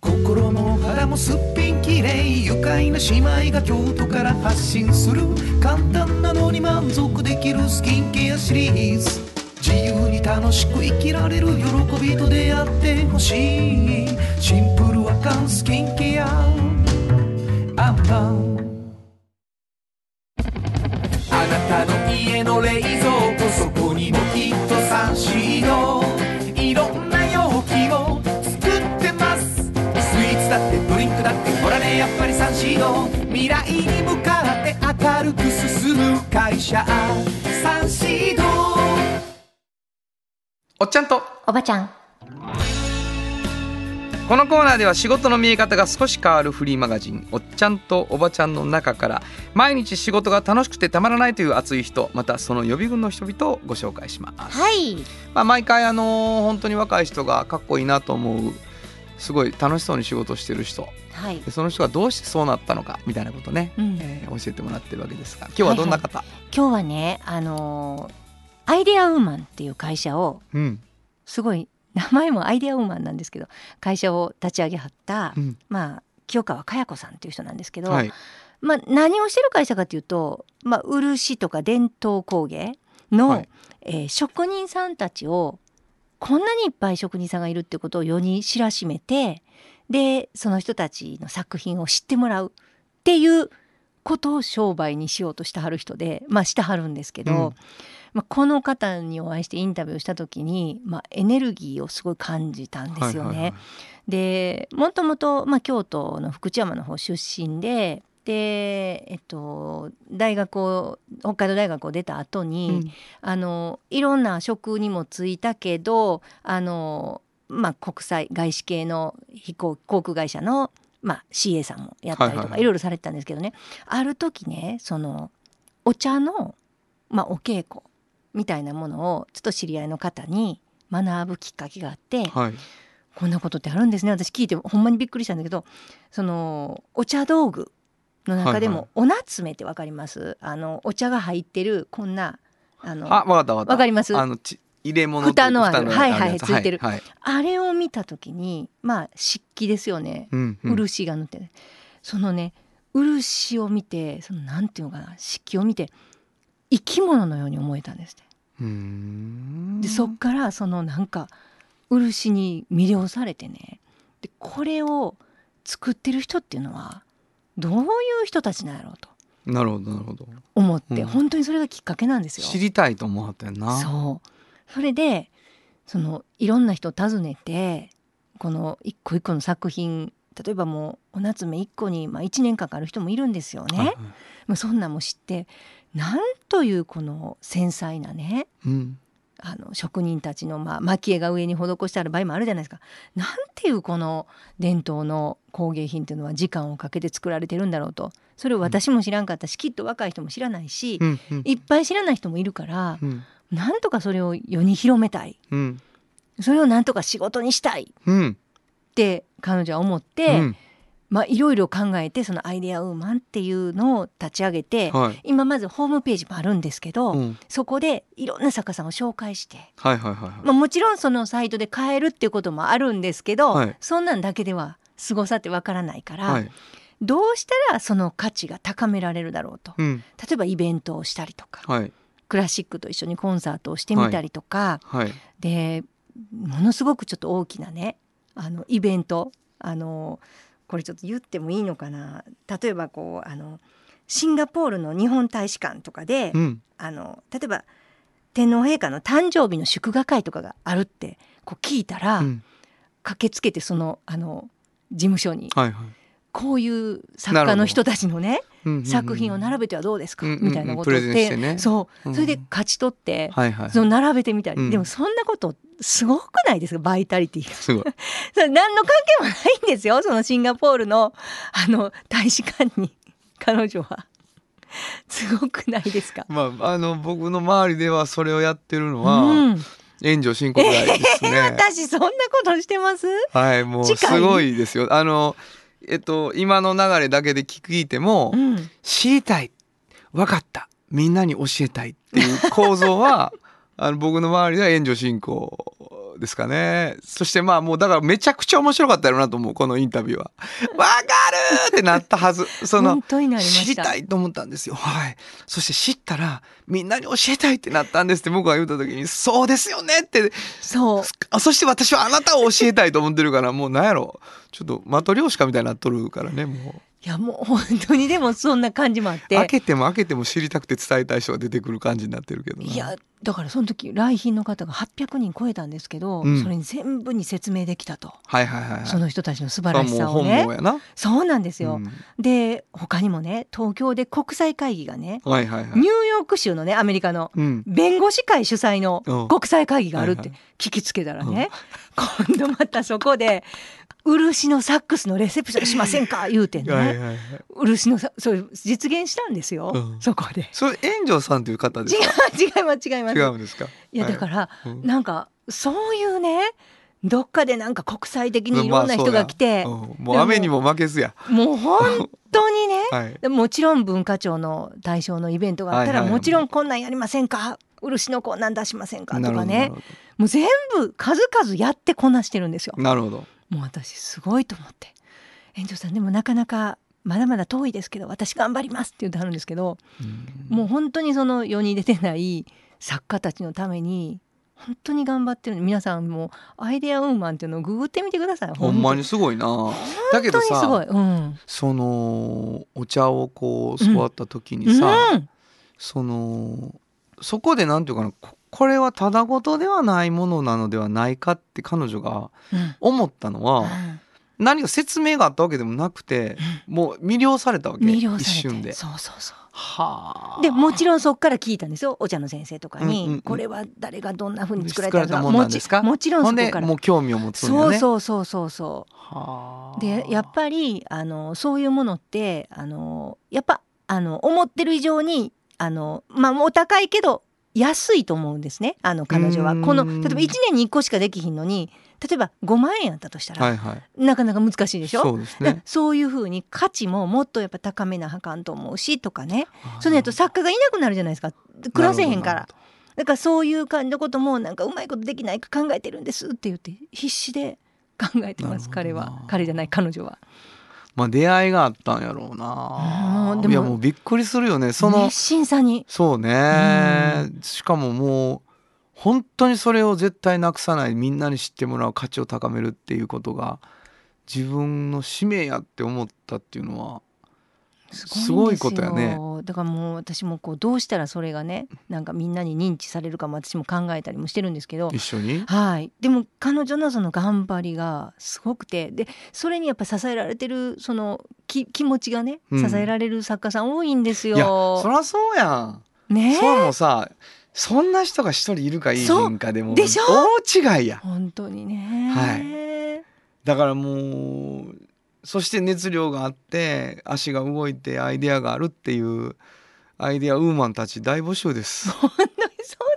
心も肌もすっぴんきれい愉快な姉妹が京都から発信する簡単なのに満足できるスキンケアシリーズ。自由に楽しく生きられる喜びと出会ってほしい。シンプルアカンスキンケア。アンパンあなたの家の冷蔵庫そこにもきっとサンシードやっぱりサンシード未来に向かって明るく進む会社。サンシードおっちゃんと。おばちゃん。このコーナーでは仕事の見え方が少し変わるフリーマガジン「おっちゃんとおばちゃん」の中から毎日仕事が楽しくてたまらないという熱い人またその予備軍の人々をご紹介します。はい。まあ、毎回あのー本当に若い人がかっこいいなと思うすごい楽しそうに仕事してる人。はい。でその人がどうしてそうなったのかみたいなことね、うん。えー教えてもらってるわけですが今日はどんな方、今日はねあのーアイデアウーマンっていう会社をうん。すごい名前もアイデアウーマンなんですけど会社を立ち上げはった、うん。まあ清川佳代子さんっていう人なんですけど、はい。まあ、何をしてる会社かっていうと、まあ、漆とか伝統工芸の、はい。えー職人さんたちをこんなにいっぱい職人さんがいるってことを世に知らしめてでその人たちの作品を知ってもらうっていうことを商売にしようとしてはる人でまあしてはるんですけど、うんまあ、この方にお会いしてインタビューした時に、まあ、エネルギーをすごい感じたんですよね。はいはいはいでもともと、まあ、京都の福知山の方出身でで、えっと、大学を北海道大学を出た後に、うん。あのいろんな職にも就いたけどあの、まあ、国際外資系の飛行航空会社の、まあ、CA さんもやったりとか、はいはいはい。いろいろされてたんですけどね。ある時ねそのお茶の、まあ、お稽古みたいなものをちょっと知り合いの方に学ぶきっかけがあって、はい。こんなことってあるんですね。私聞いてほんまにびっくりしたんだけどそのお茶道具の中でもおなつめってわかります？あのお茶が入ってるこんなあのあわかったわかった。わかります？あのち入れ物蓋のある蓋はいはいやつついてるはい。はいあれを見た時にまあ漆器ですよね。うんうん。漆が塗ってる、そのね漆を見てそのなんていうのかな漆器を見て生き物のように思えたんですね。でそっからそのなんか漆に魅了されてね。でこれを作ってる人っていうのはどういう人たちなんやろうと。なるほどなるほど。思って、うん。本当にそれがきっかけなんですよ。知りたいと思ったよな。そう。それでそのいろんな人を訪ねてこの一個一個の作品例えばもうお夏目一個にまあ1年かかる人もいるんですよね。はいはい。まあ、そんなんも知ってなんというこの繊細なねうんあの職人たちのまあ蒔絵が上に施してある場合もあるじゃないですか。なんていうこの伝統の工芸品っていうのは時間をかけて作られてるんだろうと。それを私も知らんかったしきっと若い人も知らないし、うんうん。いっぱい知らない人もいるからうん。なんとかそれを世に広めたい。うん。それをなんとか仕事にしたい。っうん。て彼女は思っうて、んまあいろいろ考えてそのアイデアウーマンっていうのを立ち上げて、はい。今まずホームページもあるんですけど、うん。そこでいろんな作家さんを紹介して、はいはいはいはい。まあ、もちろんそのサイトで買えるっていうこともあるんですけど、はい。そんなんだけでは凄さってわからないから、はい。どうしたらその価値が高められるだろうと。うん。例えばイベントをしたりとかはい。クラシックと一緒にコンサートをしてみたりとか、はい。でものすごくちょっと大きなねあのイベントあのこれちょっと言ってもいいのかな。例えばこうあのシンガポールの日本大使館とかで、うん。あの例えば天皇陛下の誕生日の祝賀会とかがあるってこう聞いたら、うん。駆けつけてそのあの事務所にはいはいこういう作家の人たちのね作品を並べてはどうですか、みたいなことをプレゼンしてね。そう、うん。それで勝ち取って、はいはい。その並べてみたり、うん。でもそんなことすごくないですか？バイタリティ。が。すごい。それ何の関係もないんですよ。そのシンガポールのあの大使館に。彼女は。すごくないですか？まああの僕の周りではそれをやってるのは、うん、援助申告ぐらいですね。私そんなことしてます？はいもうすごいですよ。あのえっと今の流れだけで聞いても、うん、知りたい分かったみんなに教えたいっていう構造は あの僕の周りでは援助進行ですかねそしてまあもうだからめちゃくちゃ面白かったよなと思うこのインタビューは。分かるってなったはずその。知りたいと思ったんですよ。はい。そして知ったらみんなに教えたいってなったんですって僕が言った時にそうですよねってそう。あそして私はあなたを教えたいと思ってるからもうなんやろちょっとマトリョーシカみたいになっとるからねもいやもう本当にでもそんな感じもあっうて。開けても開けても知りたくて伝えたい人が出てくる感じになってるけどな。いやだからその時来賓の方が800人超えたんですけど、うん。それに全部に説明できたと、はいはいはいはい。その人たちの素そ晴らしさをね。そうな。んですよ、うん。で他にもね東京で国際会議がねはいはいはい。ニューヨーク州のねアメリカのうん。弁護士会主催のうん。国際会議があるって。はいは聞きつけたらね、今度またそこで漆のサックスのレセプションしませんか？言うてね、はいはいはい。漆のさそれ実現したんですよ、うん。そこで。それ炎上さんという方で違すか？う違います違います。違うんですか？いやだから、うん。なんかそういうねどっかでなんか国際的にいろんな人が来て、まあそうん。もう雨にも負けずや。もう本当にね はい。でもちろん文化庁の対象のイベントがあったら、はいはいはい。もちろんこんなんやりませんか？漆のこんなん出しませんか？とかね。もう全部数々やってこなしてるんですよ。なるほど。もう私すごいと思って。園長さんでもなかなかまだまだ遠いですけど私頑張りますって言ってはるんですけど、もう本当にその世に出てない作家たちのために本当に頑張ってる。皆さんもアイデアウーマンっていうのをググってみてください。ほんまにすごいな。だけど本当にすごい。さうん。そのお茶をこう育った時にさ、うん。そのそこでなんていうかなここれはただごとではないものなのではないかって彼女がうん。思ったのは、何か説明があったわけでもなくて、もう魅了されたわけ魅了されて。一瞬で。そうそうそう。はあ。でもちろんそこから聞いたんですよお茶の先生とかに、うんうんうん。これは誰がどんな風に作られたもんなんですか？もちろんそこから。もう興味を持つんだそうよね。そうそうそうそう。はあ。でやっぱりあのそういうものってあのやっぱあの思ってる以上にあのまあお高いけど安いと思うんですね。あの彼女は。この例えば1年に1個しかできひんのに例えば5万円やったとしたら、はいはい。なかなか難しいでしょ？そうですね。そういうふうに価値ももっとやっぱ高めなあかんと思うしとかね。そのやと作家がいなくなるじゃないですか。暮らせへんから。だからそういう感じのこともなんかうまいことできないか考えてるんですって言って必死で考えてます彼は。彼じゃない彼女は。まあ出会いがあったんやろううな。いやもうびっくりするよね。その熱心さにそうね、しかももう本当にそれを絶対なくさないみんなに知ってもらう価値を高めるっていうことが自分の使命やって思ったっていうのはすごいことやね。だからもう私もこうどうしたらそれがねなんかみんなに認知されるかも私も考えたりもしてるんですけど。一緒に？はい、でも彼女のその頑張りがすごくてでそれにやっぱ支えられてるそのき気持ちがねうん。支えられる作家さん多いんですいやよ。そりゃそうやん、ね？それもさそんな人が一人いるかいいんかでもでしょ？大違いや。本当にね。はだからもうそして熱量があって足が動いてアイデアがあるっていうアイデアウーマンたち大募集です。そうですね。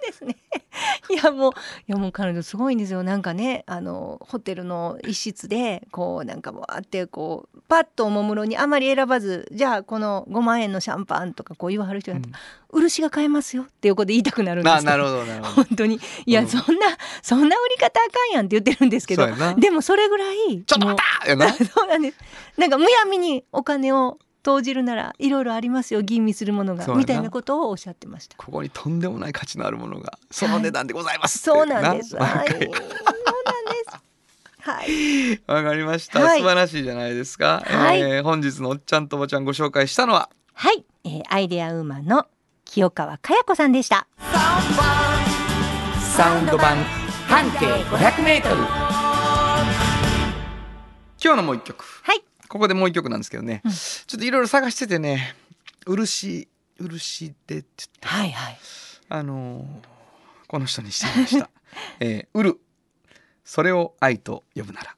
いやもういやもう彼女すごいんですよ。なんかねあのホテルの一室でこうなんかもうあってこうパッとおもむろにあまり選ばずじゃあこの5万円のシャンパンとかこう言わはる人になったら、漆が買えますよって横で言いたくなるんですけあなるほどなるほど。本当に。いや、うん。そんなそんな売り方あかんやんって言ってるんですけど。でもそれぐらいちょっと待ったやな。そうなんです。なんかむやみにお金を投じるならいろいろありますよ吟味するものがみたいなことをおっしゃってました。ここにとんでもない価値のあるものがその値段でございますって。そうなんです。な。はい。毎回そうなんです。はい。わかりました、はい。素晴らしいじゃないですか、はい。えー本日のおっちゃんとおばちゃんご紹介したのは？はい、えー、アイデアウーマンの清川佳代子さんでした。サウンド版半径 500m 今日のもう一曲。はいここでもう一曲なんですけどね、うん。ちょっといろいろ探しててね漆漆でって言って。はいはい。あのーこの人にしてみました「えー、うる。それを愛と呼ぶなら」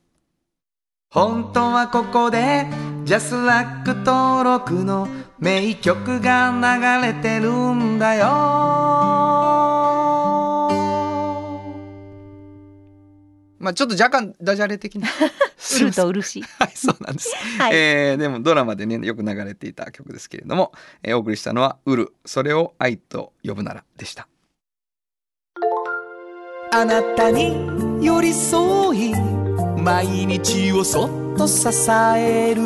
本当はここでジャスラック登録の名曲が流れてるんだよまあちょっと若干ダジャレ的な。ウルと漆はいそうなんです。はい、えーでもドラマでねよく流れていた曲ですけれども、えーお送りしたのは「ウル。それを愛と呼ぶなら」でした。あなたに寄り添い毎日をそっと支える。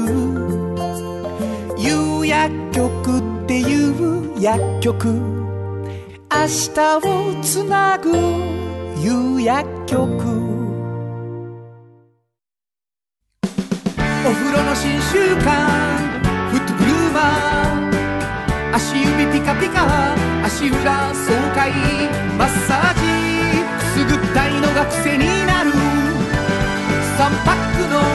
夕薬局っていう薬局。明日をつなぐ夕薬局お風呂の新習慣。フットグルーマー足指ピカピカ足裏爽快マッサージ。くすぐったいのが癖になる。3パックの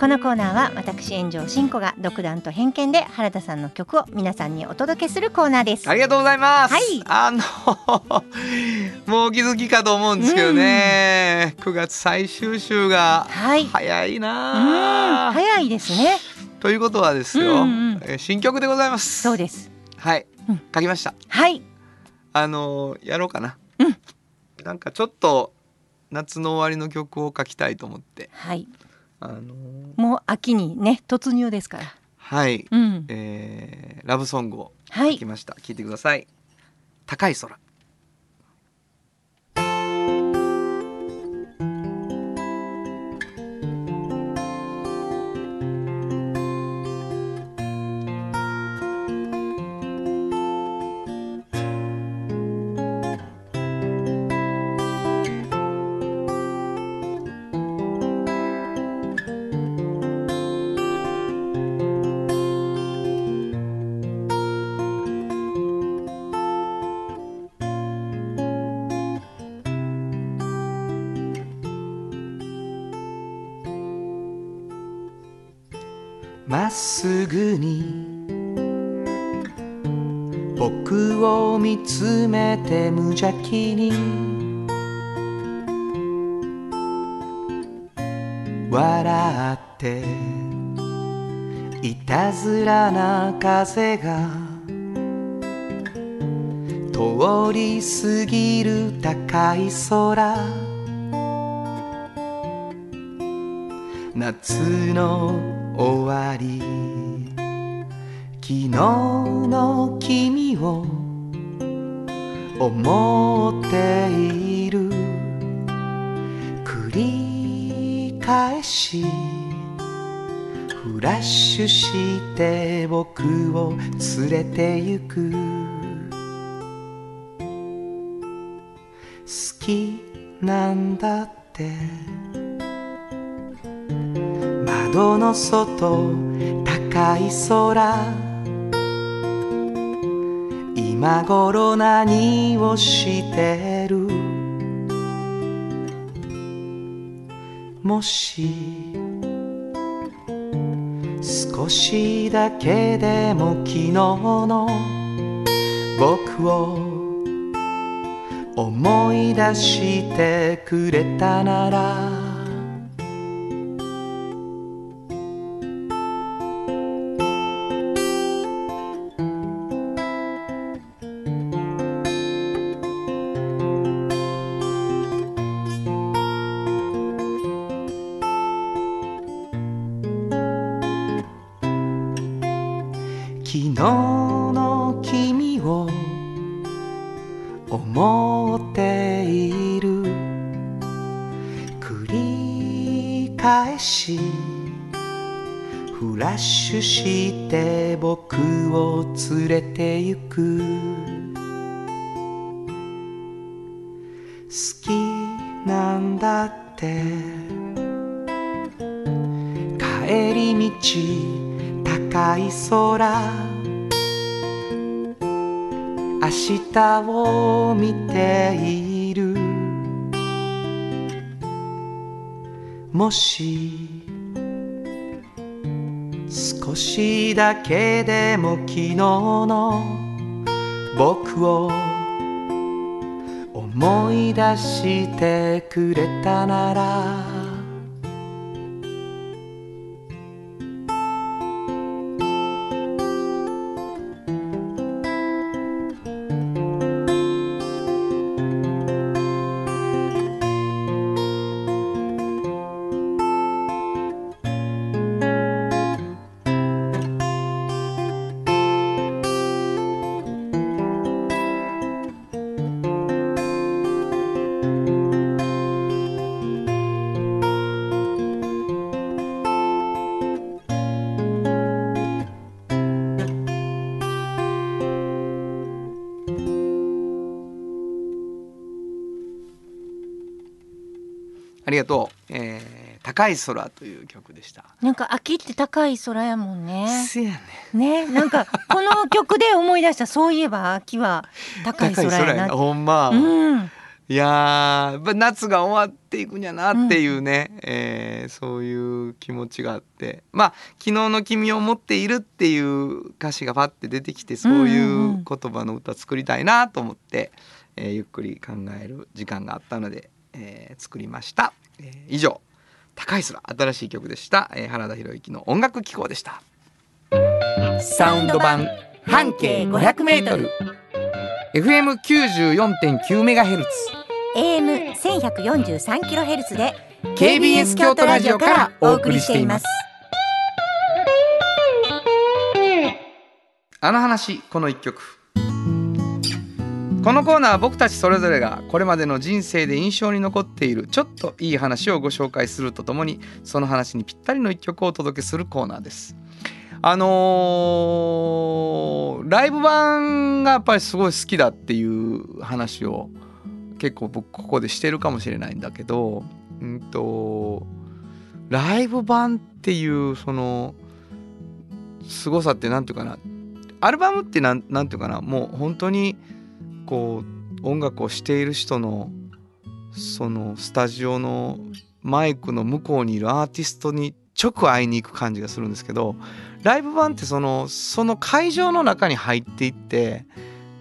このコーナーは私炎上真子が独断と偏見で原田さんの曲を皆さんにお届けするコーナーです。ありがとうございます、はい。あの もうお気づきかと思うんですけどね、9月最終週がはい。早いうんなあ、早いですね。ということはですよ、うんうんえー新曲でございます。そうです。はい、うん。書きました。はい。あのーやろうかな、うん。なんかちょっと夏の終わりの曲を書きたいと思って。はいあのーもう秋にね突入ですから。はい、うん。えーラブソングをはい。書きました、聞いてください。高い空を見つめて無邪気に。笑っていたずらな風が。通り過ぎる高い空。夏の終わり。昨日の君を思っている。繰り返しフラッシュして僕を連れて行く。好きなんだって。窓の外高い空。今頃何をしてる？もし少しだけでも昨日の僕を思い出してくれたなら返し。フラッシュして僕を連れて行く。好きなんだって。帰り道高い空。明日を見ていもし少しだけでも昨日の僕を思い出してくれたならありがとう、えー高い空という曲でした。なんか秋って高い空やもんね。せやねね、なんかこの曲で思い出した。そういえば秋は高い空やな。ほんま、うん、いや夏が終わっていくんやなっていうね、えーそういう気持ちがあって。まあ「昨日の君を持っている」っていう歌詞がパッて出てきてそういう言葉の歌作りたいなと思って、えーゆっくり考える時間があったので、えー作りました、えー以上「高い空」新しい曲でした、えー原田博之の音楽機構でした。サウンド版半径 500m FM94.9 メガヘルツ。AM 1143キロヘルツで KBS 京都ラジオからお送りしています。あの話この一曲このコーナーは僕たちそれぞれがこれまでの人生で印象に残っているちょっといい話をご紹介するとともにその話にぴったりの一曲をお届けするコーナーです。あのーライブ版がやっぱりすごい好きだっていう話を結構僕ここでしてるかもしれないんだけどうんとライブ版っていうその凄さって何ていうかなアルバムってなんなんていうかなもう本当にこう音楽をしている人のそのスタジオのマイクの向こうにいるアーティストに直会いに行く感じがするんですけどライブ版ってそのその会場の中に入っていって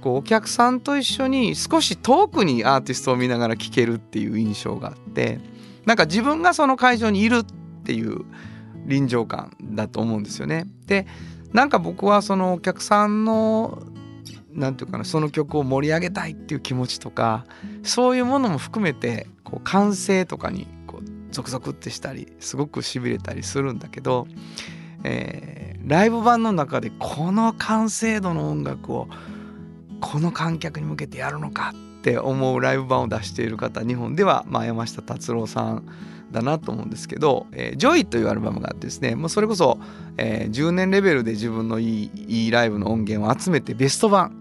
こうお客さんと一緒に少し遠くにアーティストを見ながら聴けるっていう印象があってなんか自分がその会場にいるっていう臨場感だと思うんですよね。でなんか僕はそのお客さんのなんていうかなその曲を盛り上げたいっていう気持ちとかそういうものも含めてこう歓声とかにこうゾクゾクってしたりすごくしびれたりするんだけど、えーライブ版の中でこの完成度の音楽をこの観客に向けてやるのかって思うライブ版を出している方日本では、まあ、山下達郎さんだなと思うんですけど「えー、ジョイというアルバムがあってですねもうそれこそ、えー10年レベルで自分のいいいいライブの音源を集めてベスト盤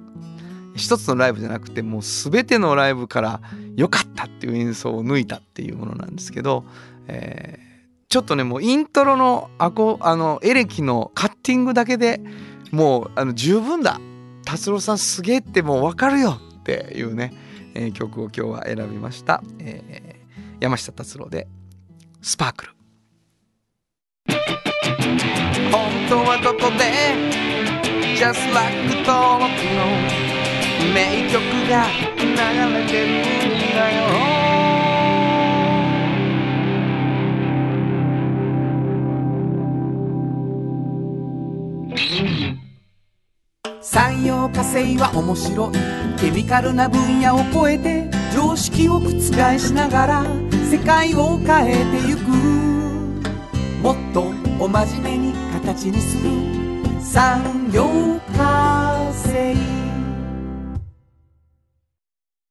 一つのライブじゃなくてもう全てのライブから良かったっていう演奏を抜いたっていうものなんですけど、えーちょっとねもうイントロのアコあのエレキのカッティングだけでもうあの十分だ。達郎さんすげえってもう分かるよっていうね、えー曲を今日は選びました、えー山下達郎で「スパークル。本当はここで Just like 登録の名曲が流れてるんだよ。産業化成は面白い。ケミカルな分野を超えて常識を覆しながら世界を変えてゆく。もっとお真面目に形にする。産業化成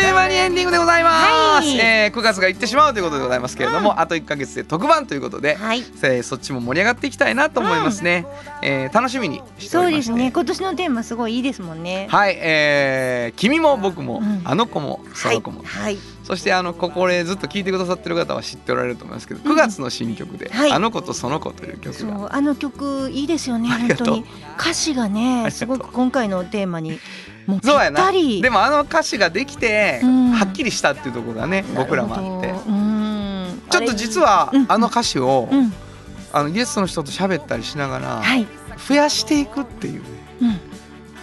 いう間にエンディングでございます、はい。えー9月が行ってしまうということでございますけれども、あと1か月で特番ということで、はい。えーそっちも盛り上がっていきたいなと思いますね、えー楽しみにしておそうですね。今年のテーマすごいいいですもんね。はい、えー君も僕も、うん。あの子もその子も、はい。そしてあのここでずっと聞いてくださってる方は知っておられると思いますけど9月の新曲で「はい。あの子とその子」という曲が、そうあの曲いいですよね。本当に。歌詞がりねすごく今回のテーマにそうやな。でもあの歌詞ができて、うん。はっきりしたっていうところがね僕らもあって。ちょっと実はうん。あの歌詞を、うん。あのゲストの人と喋ったりしながら、はい。増やしていくっていううん。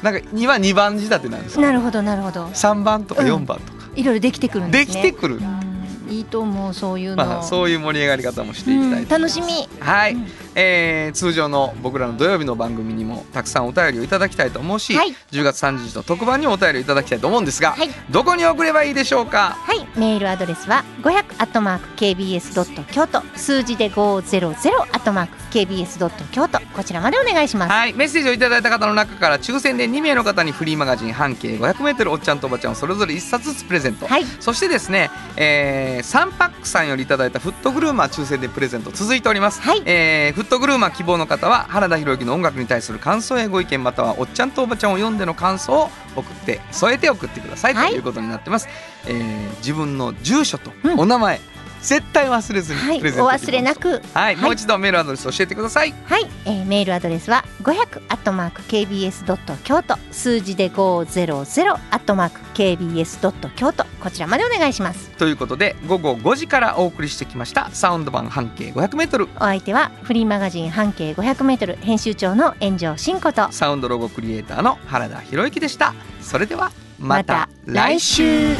なんか2は2番仕立てなんですよ。なるほどなるほど。3番とかうん4番とか、いろいろできてくるんでですね。きてくる、うん。いいと思うそういうの、まあ、そういう盛り上がり方もしていきたい楽しみ。はい、うんえー通常の僕らの土曜日の番組にもたくさんお便りをいただきたいと思うし、はい。10月30日の特番にもお便りをいただきたいと思うんですが、はい。どこに送ればいいでしょうか？はい、メールアドレスは500アットマーク KBS ドット京都。数字で500アットマーク KBS ドット京都。こちらまでお願いします。はい、メッセージをいただいた方の中から抽選で2名の方にフリーマガジン半径 500m おっちゃんとおばちゃんをそれぞれ1冊ずつプレゼント、はい、そしてですね、えー、サンパックさんよりいただいたフットグルーマー抽選でプレゼント続いております、はい。えーフットグルーマー希望の方は原田博之の音楽に対する感想やご意見またはおっちゃんとおばちゃんを読んでの感想を送って添えて送ってください、はいということになってます、えー自分の住所とうんお名前、絶対忘れずにはい、お忘れなく。はい、もうはい一度メールアドレス教えてください。はい、えーメールアドレスは500アットマーク KBS ドット京都。数字で500アットマーク KBS ドット京都。こちらまでお願いします。ということで午後5時からお送りしてきましたサウンド版半径 500m お相手はフリーマガジン半径500メートル編集長の炎上真子と。サウンドロゴクリエイターの原田博之でした。それではまたまた来週。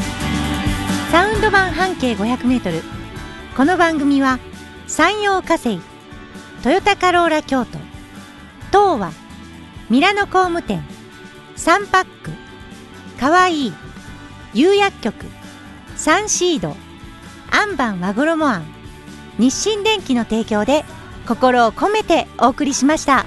サウンド版半径500メートルこの番組は山陽火星トヨタカローラ京都東和ミラノ工務店サンパックかわいい釉薬局サンシードアンバン和衣あん日清電機の提供で心を込めてお送りしました。